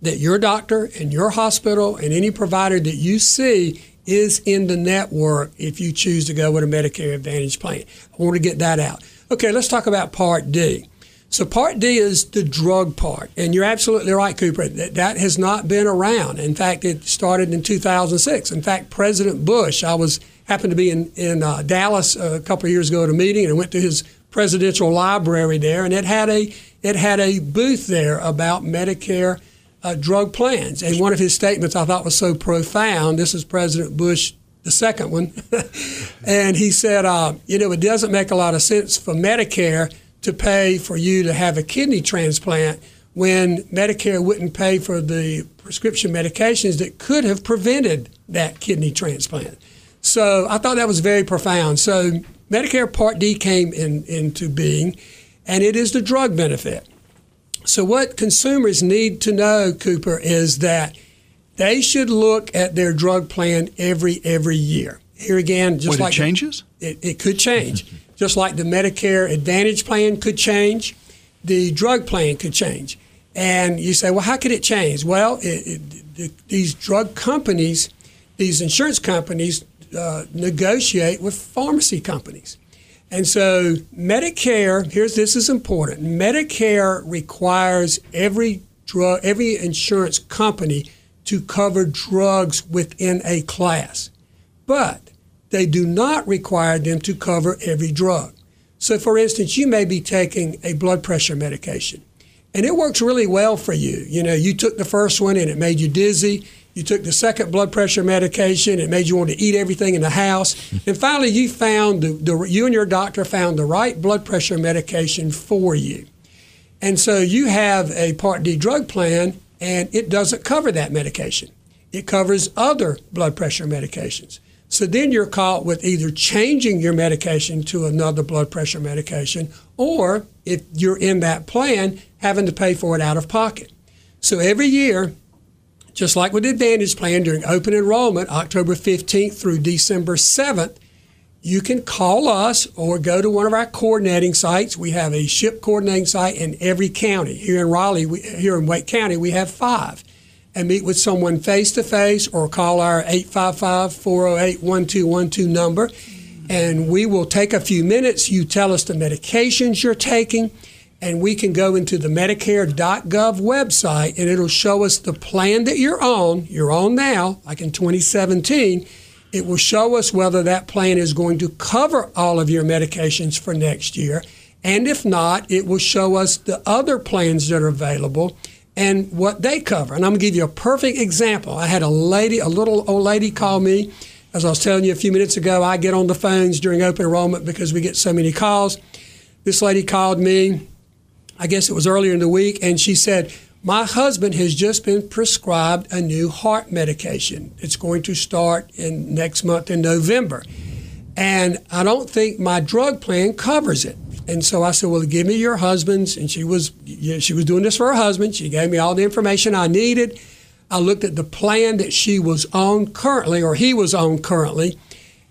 Speaker 4: that your doctor and your hospital and any provider that you see is in the network if you choose to go with a Medicare Advantage plan. I want to get that out. Okay, let's talk about Part D. So Part D is the drug part, and you're absolutely right, Cooper. That, that has not been around. In fact, it started in 2006. In fact, President Bush, I was happened to be in in uh, Dallas a couple of years ago at a meeting, and went to his presidential library there, and it had a it had a booth there about Medicare uh, drug plans. And one of his statements I thought was so profound. This is President Bush, the second one. and he said, uh, you know, it doesn't make a lot of sense for Medicare to pay for you to have a kidney transplant when Medicare wouldn't pay for the prescription medications that could have prevented that kidney transplant. So I thought that was very profound. So Medicare Part D came in, into being, and it is the drug benefit. So, what consumers need to know, Cooper, is that they should look at their drug plan every every year. Here again, just
Speaker 2: Wait,
Speaker 4: like
Speaker 2: it changes?
Speaker 4: it, it could change, just like the Medicare Advantage plan could change, the drug plan could change. And you say, well, how could it change? Well, it, it, these drug companies, these insurance companies, uh, negotiate with pharmacy companies. And so Medicare, here's this is important. Medicare requires every drug, every insurance company to cover drugs within a class, but they do not require them to cover every drug. So, for instance, you may be taking a blood pressure medication, and it works really well for you. You know, you took the first one and it made you dizzy. You took the second blood pressure medication. It made you want to eat everything in the house. And finally, you found the, the, you and your doctor found the right blood pressure medication for you. And so you have a Part D drug plan, and it doesn't cover that medication. It covers other blood pressure medications. So then you're caught with either changing your medication to another blood pressure medication, or if you're in that plan, having to pay for it out of pocket. So every year, just like with the Advantage Plan during open enrollment, October 15th through December 7th, you can call us or go to one of our coordinating sites. We have a SHIP coordinating site in every county. Here in Raleigh, we, here in Wake County, we have five. And meet with someone face to face or call our 855 408 1212 number. And we will take a few minutes. You tell us the medications you're taking and we can go into the Medicare.gov website and it'll show us the plan that you're on, you're on now, like in 2017. It will show us whether that plan is going to cover all of your medications for next year. And if not, it will show us the other plans that are available and what they cover. And I'm going to give you a perfect example. I had a lady, a little old lady call me. As I was telling you a few minutes ago, I get on the phones during open enrollment because we get so many calls. This lady called me I guess it was earlier in the week, and she said, My husband has just been prescribed a new heart medication. It's going to start in next month in November. And I don't think my drug plan covers it. And so I said, "Well, give me your husband's." And she was, she was doing this for her husband. She gave me all the information I needed. I looked at the plan that she was on currently, or he was on currently,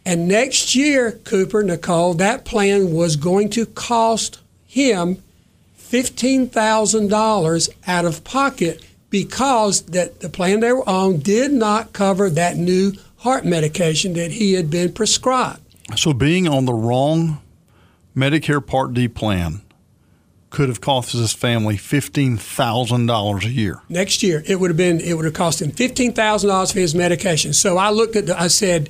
Speaker 4: and next year, Cooper Nicole, that plan was going to cost him $15,000 out of pocket because that the plan they were on did not cover that new heart medication that he had been prescribed.
Speaker 2: So being on the wrong Medicare Part D plan could have cost this family fifteen thousand dollars a year.
Speaker 4: Next year, it would have been it would have cost him fifteen thousand dollars for his medication. So I looked at the, I said,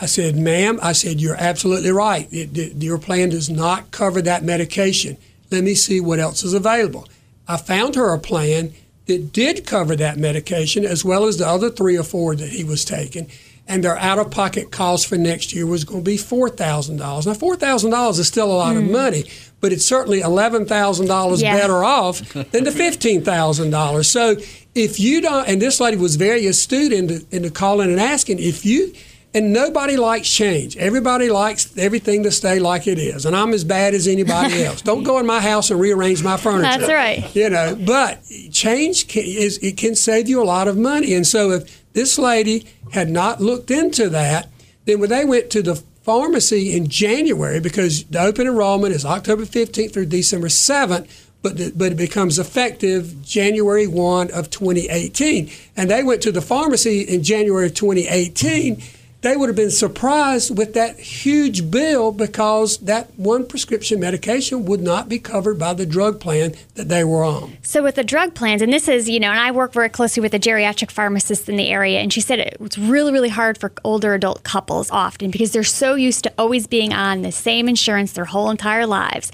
Speaker 4: I said, ma'am, I said you're absolutely right. It, it, your plan does not cover that medication. Let me see what else is available. I found her a plan that did cover that medication as well as the other three or four that he was taking. And their out of pocket cost for next year was going to be $4,000. Now, $4,000 is still a lot mm. of money, but it's certainly $11,000 yeah. better off than the $15,000. So if you don't, and this lady was very astute into, into calling and asking, if you, and nobody likes change. Everybody likes everything to stay like it is. And I'm as bad as anybody else. Don't go in my house and rearrange my furniture.
Speaker 3: That's right.
Speaker 4: You know, but change can, is it can save you a lot of money. And so if this lady had not looked into that, then when they went to the pharmacy in January, because the open enrollment is October 15th through December 7th, but, the, but it becomes effective January 1 of 2018. And they went to the pharmacy in January of 2018 they would have been surprised with that huge bill because that one prescription medication would not be covered by the drug plan that they were on.
Speaker 3: So, with the drug plans, and this is, you know, and I work very closely with a geriatric pharmacist in the area, and she said it it's really, really hard for older adult couples often because they're so used to always being on the same insurance their whole entire lives.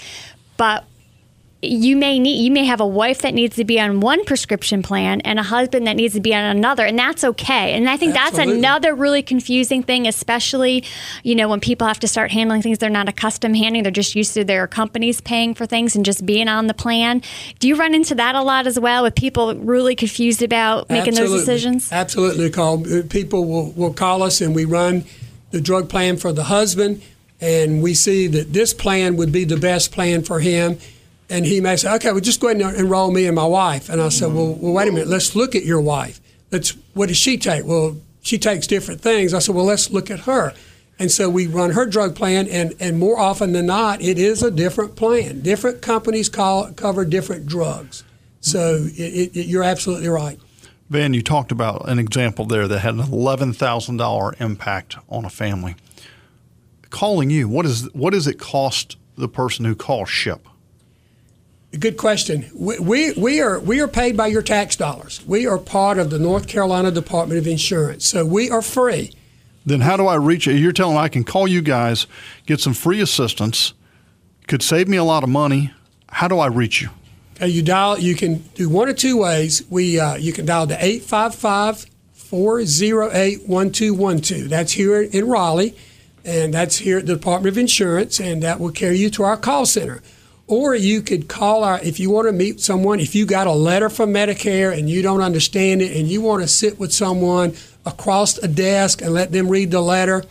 Speaker 3: But you may need you may have a wife that needs to be on one prescription plan and a husband that needs to be on another and that's okay. And i think Absolutely. that's another really confusing thing especially you know when people have to start handling things they're not accustomed handling they're just used to their companies paying for things and just being on the plan. Do you run into that a lot as well with people really confused about making
Speaker 4: Absolutely.
Speaker 3: those decisions?
Speaker 4: Absolutely, call uh, people will, will call us and we run the drug plan for the husband and we see that this plan would be the best plan for him and he may say, okay, well, just go ahead and enroll me and my wife. And I said, well, well, wait a minute, let's look at your wife. Let's, what does she take? Well, she takes different things. I said, well, let's look at her. And so we run her drug plan, and, and more often than not, it is a different plan. Different companies call, cover different drugs. So it, it, you're absolutely right.
Speaker 2: Van, you talked about an example there that had an eleven thousand dollar impact on a family. Calling you, what is what does it cost the person who calls SHIP?
Speaker 4: Good question. We, we, we, are we are paid by your tax dollars. We are part of the North Carolina Department of Insurance, so we are free.
Speaker 2: Then how do I reach you? You're telling me I can call you guys, get some free assistance, could save me a lot of money. How do I reach you?
Speaker 4: Uh, you dial. You can do one or two ways. We uh, you can dial the 855 408 1212. That's here in Raleigh, and that's here at the Department of Insurance, and that will carry you to our call center. Or you could call our, if you want to meet someone, if you got a letter from Medicare and you don't understand it and you want to sit with someone across a desk and let them read the letter.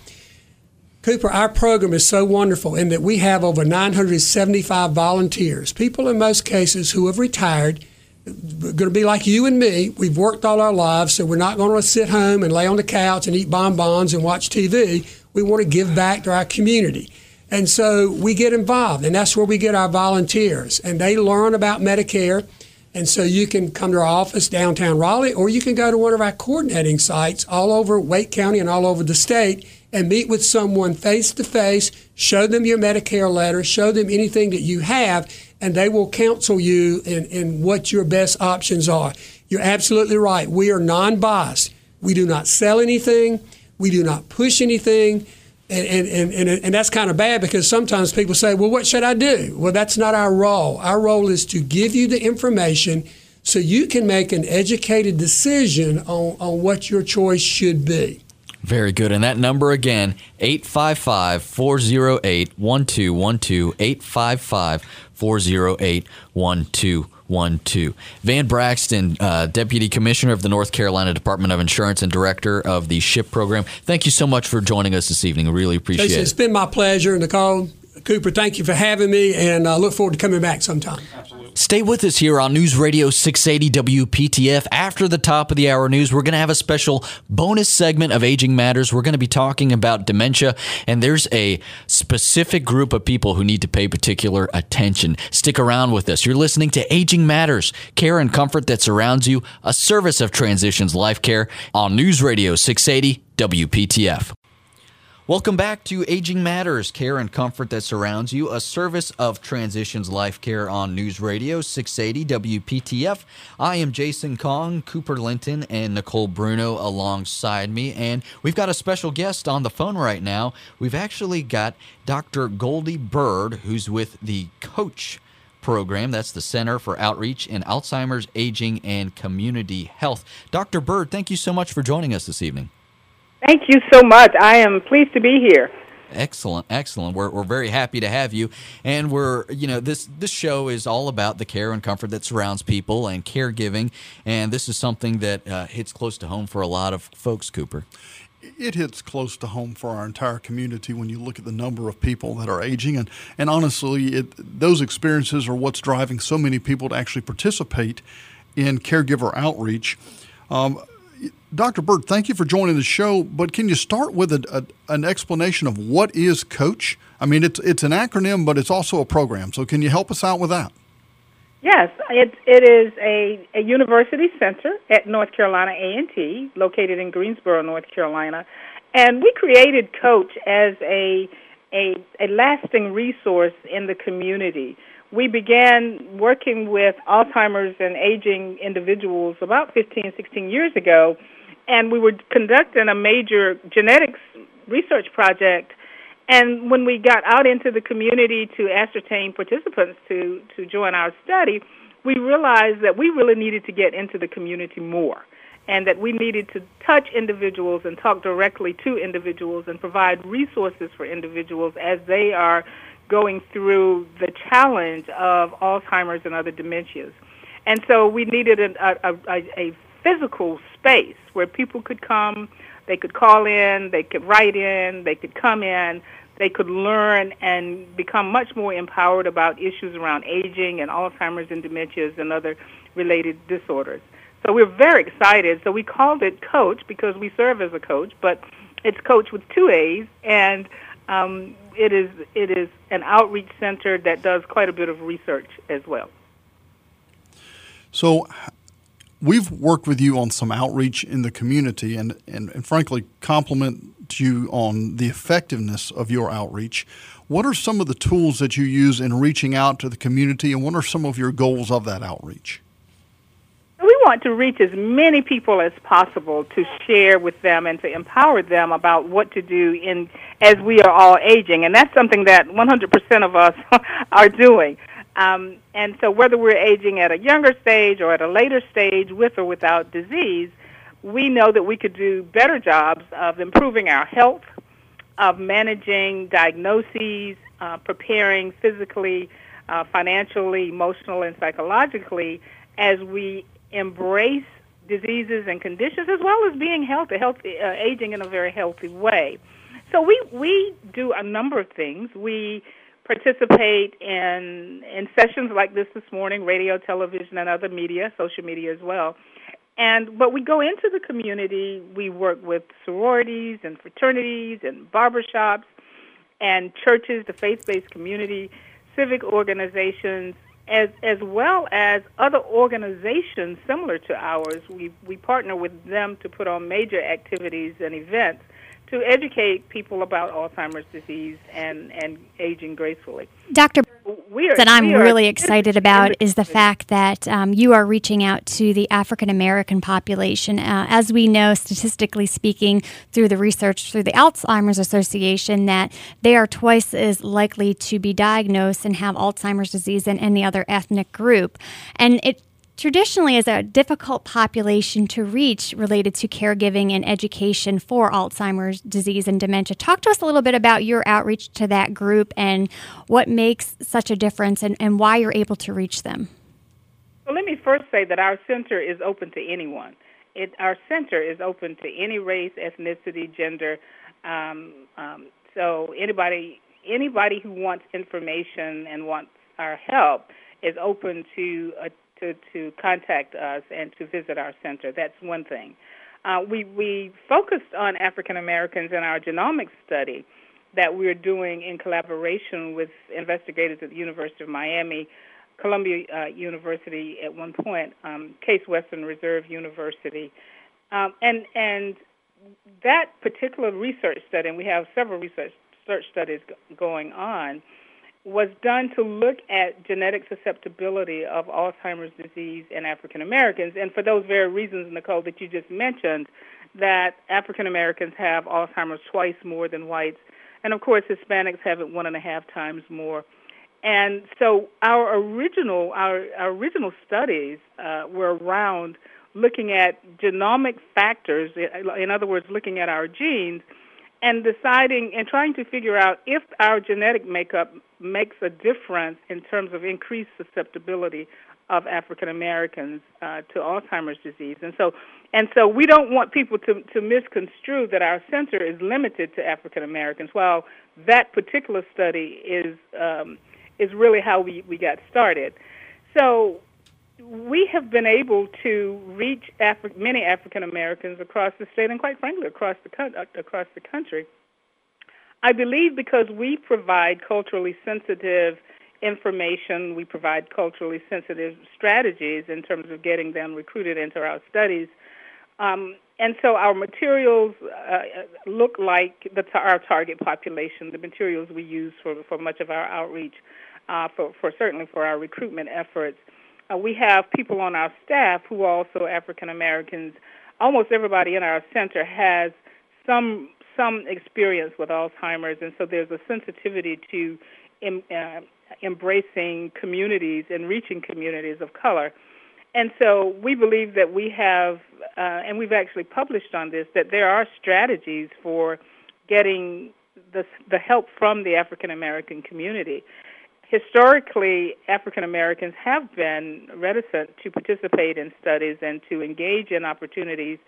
Speaker 4: Cooper, our program is so wonderful in that we have over 975 volunteers, people in most cases who have retired, going to be like you and me. We've worked all our lives, so we're not going to sit home and lay on the couch and eat bonbons and watch TV. We want to give back to our community. And so we get involved, and that's where we get our volunteers. And they learn about Medicare. And so you can come to our office downtown Raleigh, or you can go to one of our coordinating sites all over Wake County and all over the state and meet with someone face to face, show them your Medicare letter, show them anything that you have, and they will counsel you in, in what your best options are. You're absolutely right. We are non biased. We do not sell anything, we do not push anything. And, and, and, and, that's kind of bad because sometimes people say, well, what should I do? Well, that's not our role. Our role is to give you the information so you can make an educated decision on, on what your choice should be.
Speaker 1: Very good. And that number again, 855 408 1212. 855 408 1212 one two. Van Braxton, uh, Deputy Commissioner of the North Carolina Department of Insurance and Director of the SHIP program. Thank you so much for joining us this evening. Really appreciate
Speaker 4: it.
Speaker 1: It's
Speaker 4: been my pleasure, Nicole. Cooper, thank you for having me, and I uh, look forward to coming back sometime.
Speaker 1: Absolutely. Stay with us here on News Radio 680 WPTF. After the top of the hour news, we're going to have a special bonus segment of Aging Matters. We're going to be talking about dementia, and there's a specific group of people who need to pay particular attention. Stick around with us. You're listening to Aging Matters, care and comfort that surrounds you, a service of Transitions Life Care on News Radio 680 WPTF. Welcome back to Aging Matters, care and comfort that surrounds you, a service of Transitions Life Care on News Radio 680 WPTF. I am Jason Kong, Cooper Linton, and Nicole Bruno alongside me, and we've got a special guest on the phone right now. We've actually got Dr. Goldie Byrd, who's with the COAACH program. That's the Center for Outreach in Alzheimer's, Aging, and Community Health. Dr. Byrd, thank you so much for joining us this evening.
Speaker 5: Thank you so much. I am pleased to be here.
Speaker 1: Excellent, excellent. We're, we're very happy to have you, and we're you know this this show is all about the care and comfort that surrounds people and caregiving, and this is something that uh, hits close to home for a lot of folks. Cooper,
Speaker 2: it hits close to home for our entire community when you look at the number of people that are aging, and and honestly, it, those experiences are what's driving so many people to actually participate in caregiver outreach. Um, Dr. Byrd, thank you for joining the show. But can you start with a, a, an explanation of what is COAACH? I mean, it's it's an acronym, but it's also a program. So can you help us out with that?
Speaker 5: Yes, it it is a, a university center at North Carolina A and T, located in Greensboro, North Carolina, and we created COAACH as a a, a lasting resource in the community we began working with Alzheimer's and aging individuals about 15, 16 years ago, and we were conducting a major genetics research project. And when we got out into the community to ascertain participants to, to join our study, we realized that we really needed to get into the community more and that we needed to touch individuals and talk directly to individuals and provide resources for individuals as they are going through the challenge of Alzheimer's and other dementias. And so we needed a, a, a, a physical space where people could come, they could call in, they could write in, they could come in, they could learn and become much more empowered about issues around aging and Alzheimer's and dementias and other related disorders. So we're very excited. So we called it COAACH because we serve as a coach, but it's Coach with two A's, and um, it is it is an outreach center that does quite a bit of research as well.
Speaker 2: So, we've worked with you on some outreach in the community and, and, and frankly compliment you on the effectiveness of your outreach. What are some of the tools that you use in reaching out to the community, and what are some of your goals of that outreach?
Speaker 5: Want to reach as many people as possible to share with them and to empower them about what to do in as we are all aging, and that's something that 100% of us are doing. Um, and so, whether we're aging at a younger stage or at a later stage, with or without disease, we know that we could do better jobs of improving our health, of managing diagnoses, uh, preparing physically, uh, financially, emotionally, and psychologically as we embrace diseases and conditions, as well as being healthy, healthy, uh, aging in a very healthy way. So we we do a number of things. We participate in in sessions like this this morning, radio, television, and other media, social media as well. And but we go into the community. We work with sororities and fraternities and barbershops and churches, the faith-based community, civic organizations, as as well as other organizations similar to ours. We we partner with them to put on major activities and events to educate people about Alzheimer's disease and, and aging gracefully.
Speaker 3: Dr. Are, that I'm really excited about is the fact that um, you are reaching out to the African American population. Uh, as we know, statistically speaking, through the research through the Alzheimer's Association, that they are twice as likely to be diagnosed and have Alzheimer's disease than any other ethnic group. And it traditionally is a difficult population to reach related to caregiving and education for Alzheimer's disease and dementia. Talk to us a little bit about your outreach to that group and what makes such a difference and, and why you're able to reach them.
Speaker 5: Well, let me first say that our center is open to anyone. It, our center is open to any race, ethnicity, gender. Um, um, so anybody anybody who wants information and wants our help is open to uh, to, to contact us and to visit our center. That's one thing. Uh, we, we focused on African Americans in our genomics study that we're doing in collaboration with investigators at the University of Miami, Columbia uh, University at one point, um, Case Western Reserve University. Um, and, and that particular research study, and we have several research, research studies going on, was done to look at genetic susceptibility of Alzheimer's disease in African Americans. And for those very reasons, Nicole, that you just mentioned, that African Americans have Alzheimer's twice more than whites. And of course, Hispanics have it one and a half times more. And so our original our, our original studies uh, were around looking at genomic factors, in other words, looking at our genes and deciding and trying to figure out if our genetic makeup makes a difference in terms of increased susceptibility of African Americans uh, to Alzheimer's disease. And so and so we don't want people to, to misconstrue that our center is limited to African Americans. While that particular study is um, is really how we, we got started. So we have been able to reach Afri- many African Americans across the state and, quite frankly, across the uh, across the country. I believe because we provide culturally sensitive information, we provide culturally sensitive strategies in terms of getting them recruited into our studies. Um, and so our materials uh, look like the, our target population, the materials we use for, for much of our outreach, uh, for, for certainly for our recruitment efforts. Uh, we have people on our staff who are also African Americans. Almost everybody in our center has some some experience with Alzheimer's, and so there's a sensitivity to em, uh, embracing communities and reaching communities of color. And so we believe that we have, uh, and we've actually published on this, that there are strategies for getting the, the help from the African American community historically, African Americans have been reticent to participate in studies and to engage in opportunities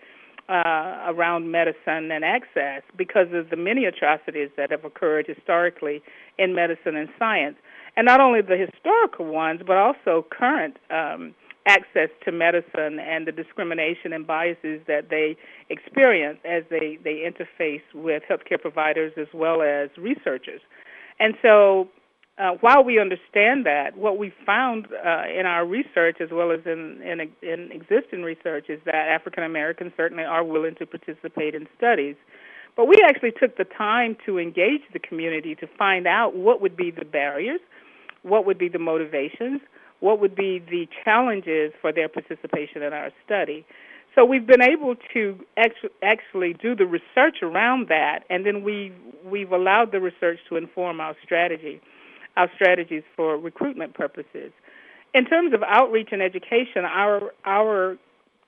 Speaker 5: uh, around medicine and access because of the many atrocities that have occurred historically in medicine and science. And not only the historical ones, but also current um, access to medicine and the discrimination and biases that they experience as they, they interface with healthcare providers as well as researchers. And so uh, while we understand that, what we found uh, in our research, as well as in, in, in existing research, is that African Americans certainly are willing to participate in studies. But we actually took the time to engage the community to find out what would be the barriers, what would be the motivations, what would be the challenges for their participation in our study. So we've been able to actually do the research around that, and then we we've allowed the research to inform our strategy, our strategies for recruitment purposes. In terms of outreach and education, our our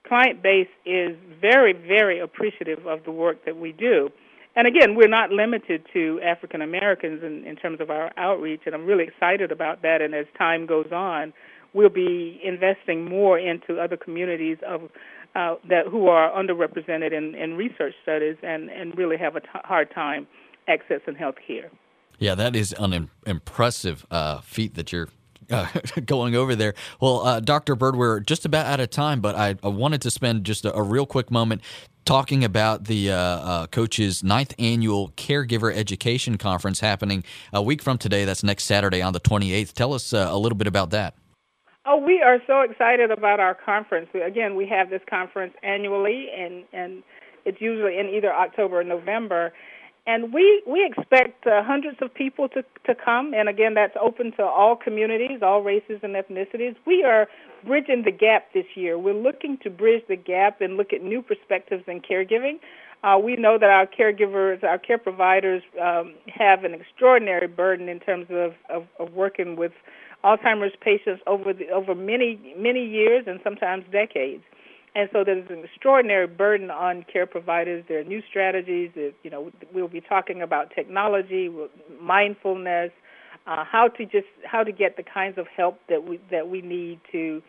Speaker 5: client base is very very appreciative of the work that we do. And again, we're not limited to African Americans in, in terms of our outreach, and I'm really excited about that. And as time goes on, we'll be investing more into other communities of uh, that who are underrepresented in, in research studies and, and really have a t- hard time accessing health care.
Speaker 1: Yeah, that is an Im- impressive uh, feat that you're uh, going over there. Well, uh, Dr. Byrd, we're just about out of time, but I, I wanted to spend just a, a, real quick moment talking about the uh, uh, COAACH's ninth annual caregiver education conference happening a week from today. That's next Saturday on the 28th. Tell us uh, a little bit about that.
Speaker 5: Oh, we are so excited about our conference. Again, we have this conference annually, and and it's usually in either October or November. And we we expect uh, hundreds of people to to come. And again, that's open to all communities, all races and ethnicities. We are bridging the gap this year. We're looking to bridge the gap and look at new perspectives in caregiving. Uh, we know that our caregivers, our care providers, um, have an extraordinary burden in terms of, of, of working with Alzheimer's patients over the, over many many years and sometimes decades. And so there's an extraordinary burden on care providers. There are new strategies. That, you know, we'll be talking about technology, mindfulness, uh, how to just how to get the kinds of help that we that we need to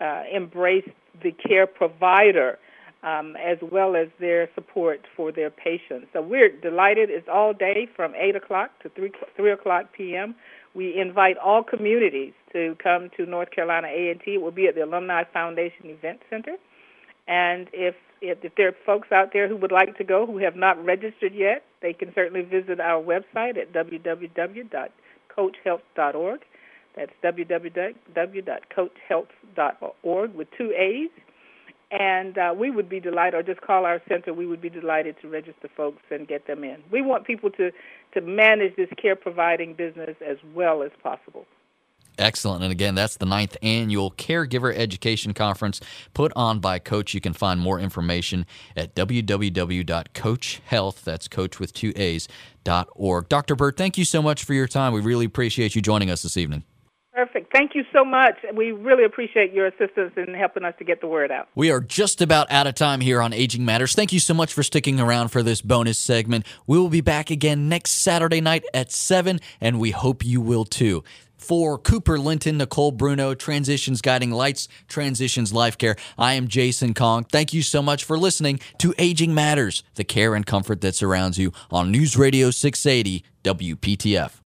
Speaker 5: uh, embrace the care provider, um, as well as their support for their patients. So we're delighted. It's all day from eight o'clock to three three o'clock p.m. We invite all communities to come to North Carolina A&T. It will be at the Alumni Foundation Event Center. And if, if, if there are folks out there who would like to go who have not registered yet, they can certainly visit our website at www.coachhealth.org. That's www.coachhealth.org with two A's. And uh, we would be delighted, or just call our center. We would be delighted to register folks and get them in. We want people to, to manage this care providing business as well as possible.
Speaker 1: Excellent. And again, that's the ninth annual Caregiver Education Conference put on by COAACH. You can find more information at www.coachhealth, that's coach with two A's, dot org. Dr. Byrd, thank you so much for your time. We really appreciate you joining us this evening.
Speaker 5: Perfect. Thank you so much. We really appreciate your assistance in helping us to get the word out.
Speaker 1: We are just about out of time here on Aging Matters. Thank you so much for sticking around for this bonus segment. We will be back again next Saturday night at 7, and we hope you will too. For Cooper Linton, Nicole Bruno, Transitions Guiding Lights, Transitions Life Care, I am Jason Kong. Thank you so much for listening to Aging Matters, the care and comfort that surrounds you on News Radio 680 WPTF.